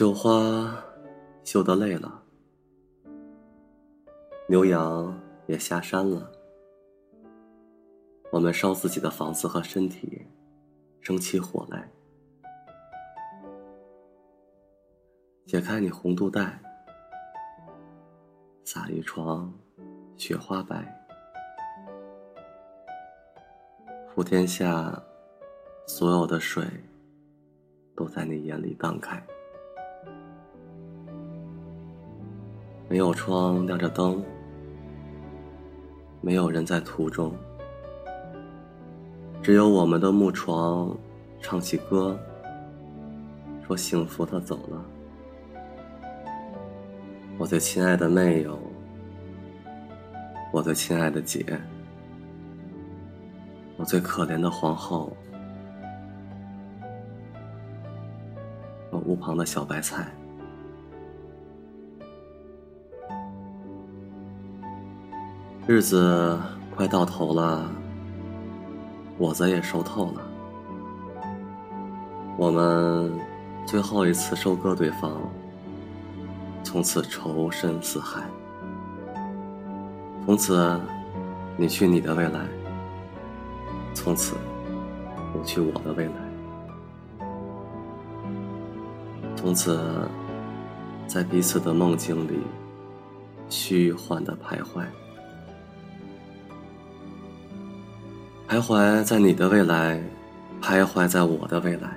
绣花绣得累了，牛羊也下山了，我们烧自己的房子和身体，生起火来。解开你红肚带，撒一床雪花白，普天下所有的水，都在你眼里荡开。没有窗亮着灯，没有人在途中，只有我们的木床唱起歌，说幸福的走了。我最亲爱的妹友，我最亲爱的姐，我最可怜的皇后，我屋旁的小白菜。日子快到头了，果子也熟透了。我们最后一次收割对方，从此仇深似海。从此，你去你的未来；从此，我去我的未来。从此，在彼此的梦境里，虚幻的徘徊。徘徊在你的未来，徘徊在我的未来，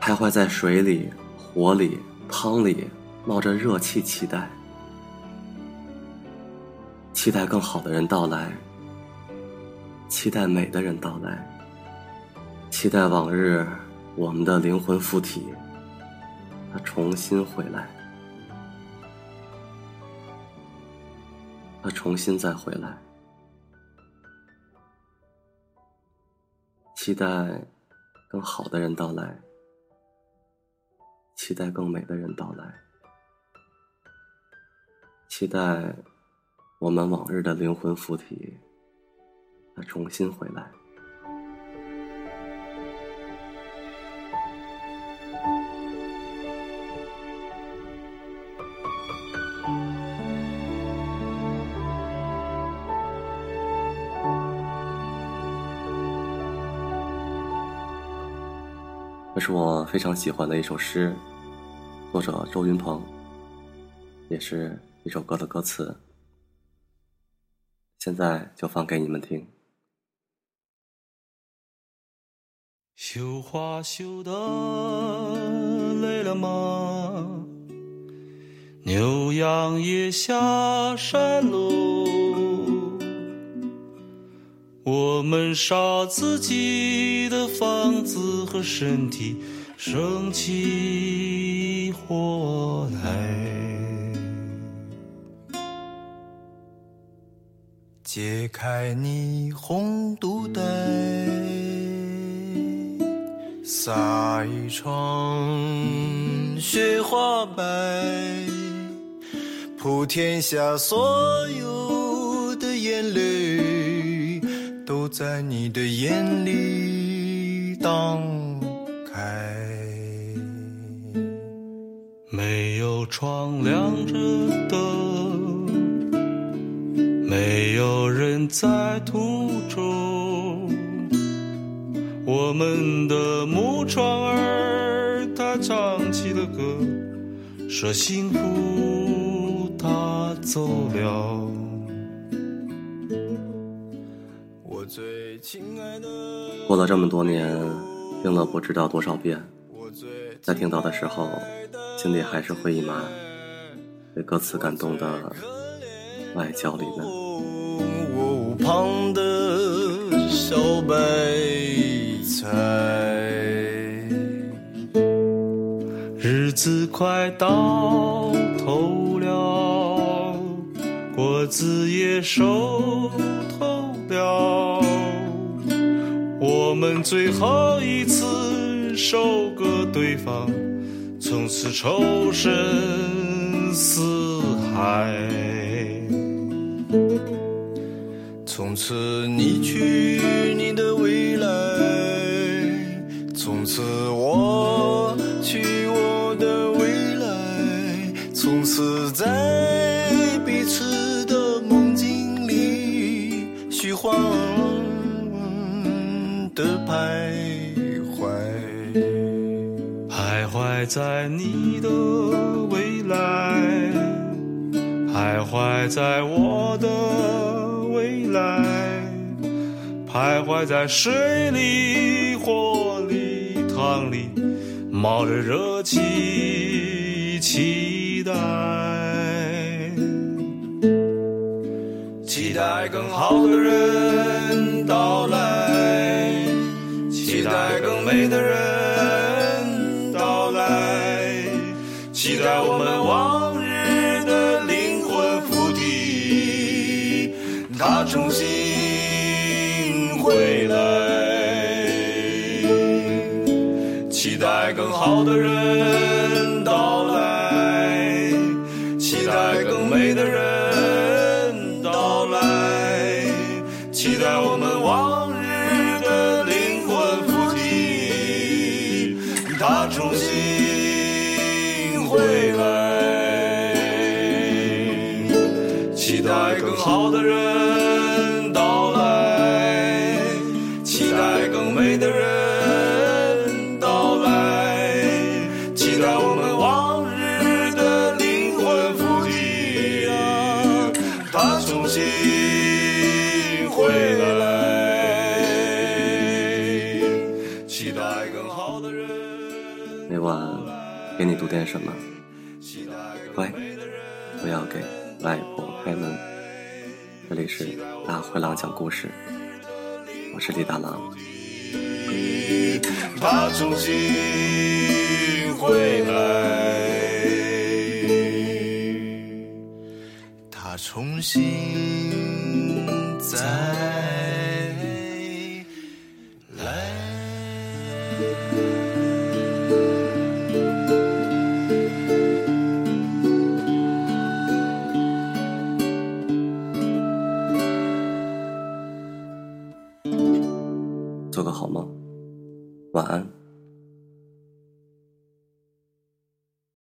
徘徊在水里、火里、汤里，冒着热气，期待，期待更好的人到来，期待美的人到来，期待往日我们的灵魂附体，它重新回来，它重新再回来。期待更好的人到来，期待更美的人到来，期待我们往日的灵魂附体，再重新回来。这是我非常喜欢的一首诗，作者周云鹏，也是一首歌的歌词。现在就放给你们听。绣花绣的累了吗？牛羊也下山喽。我们烧自己的房子和身体，生起火来。解开你红肚带，撒一床雪花白，普天下所有的眼泪。都在你的眼里荡开。没有窗亮着灯，没有人在途中。我们的木窗儿，它唱起了歌，说幸福它走了。过了这么多年，听了不知道多少遍，在听到的时候，心里还是会一麻，被歌词感动的外焦里嫩。我旁的小白菜，日子快到头了，果子也熟透了。我们最后一次收割对方从此仇深似海。从此你去你的未来从此我去我的未来从此在徊在你的未来，徘徊在我的未来，徘徊在水里、火里、汤里，冒着热气，期待，期待更好的人到来，期待更美的人他重新回来，期待更好的人到来，期待更美的人期待更好的人到来，期待更美的人到来，期待我们往日的灵魂附体啊，他重新回来，期待更好的人。每晚给你读点什么？乖，不要给外婆开门。这里是大灰狼讲故事，我是李大狼。他重新回来，他重新再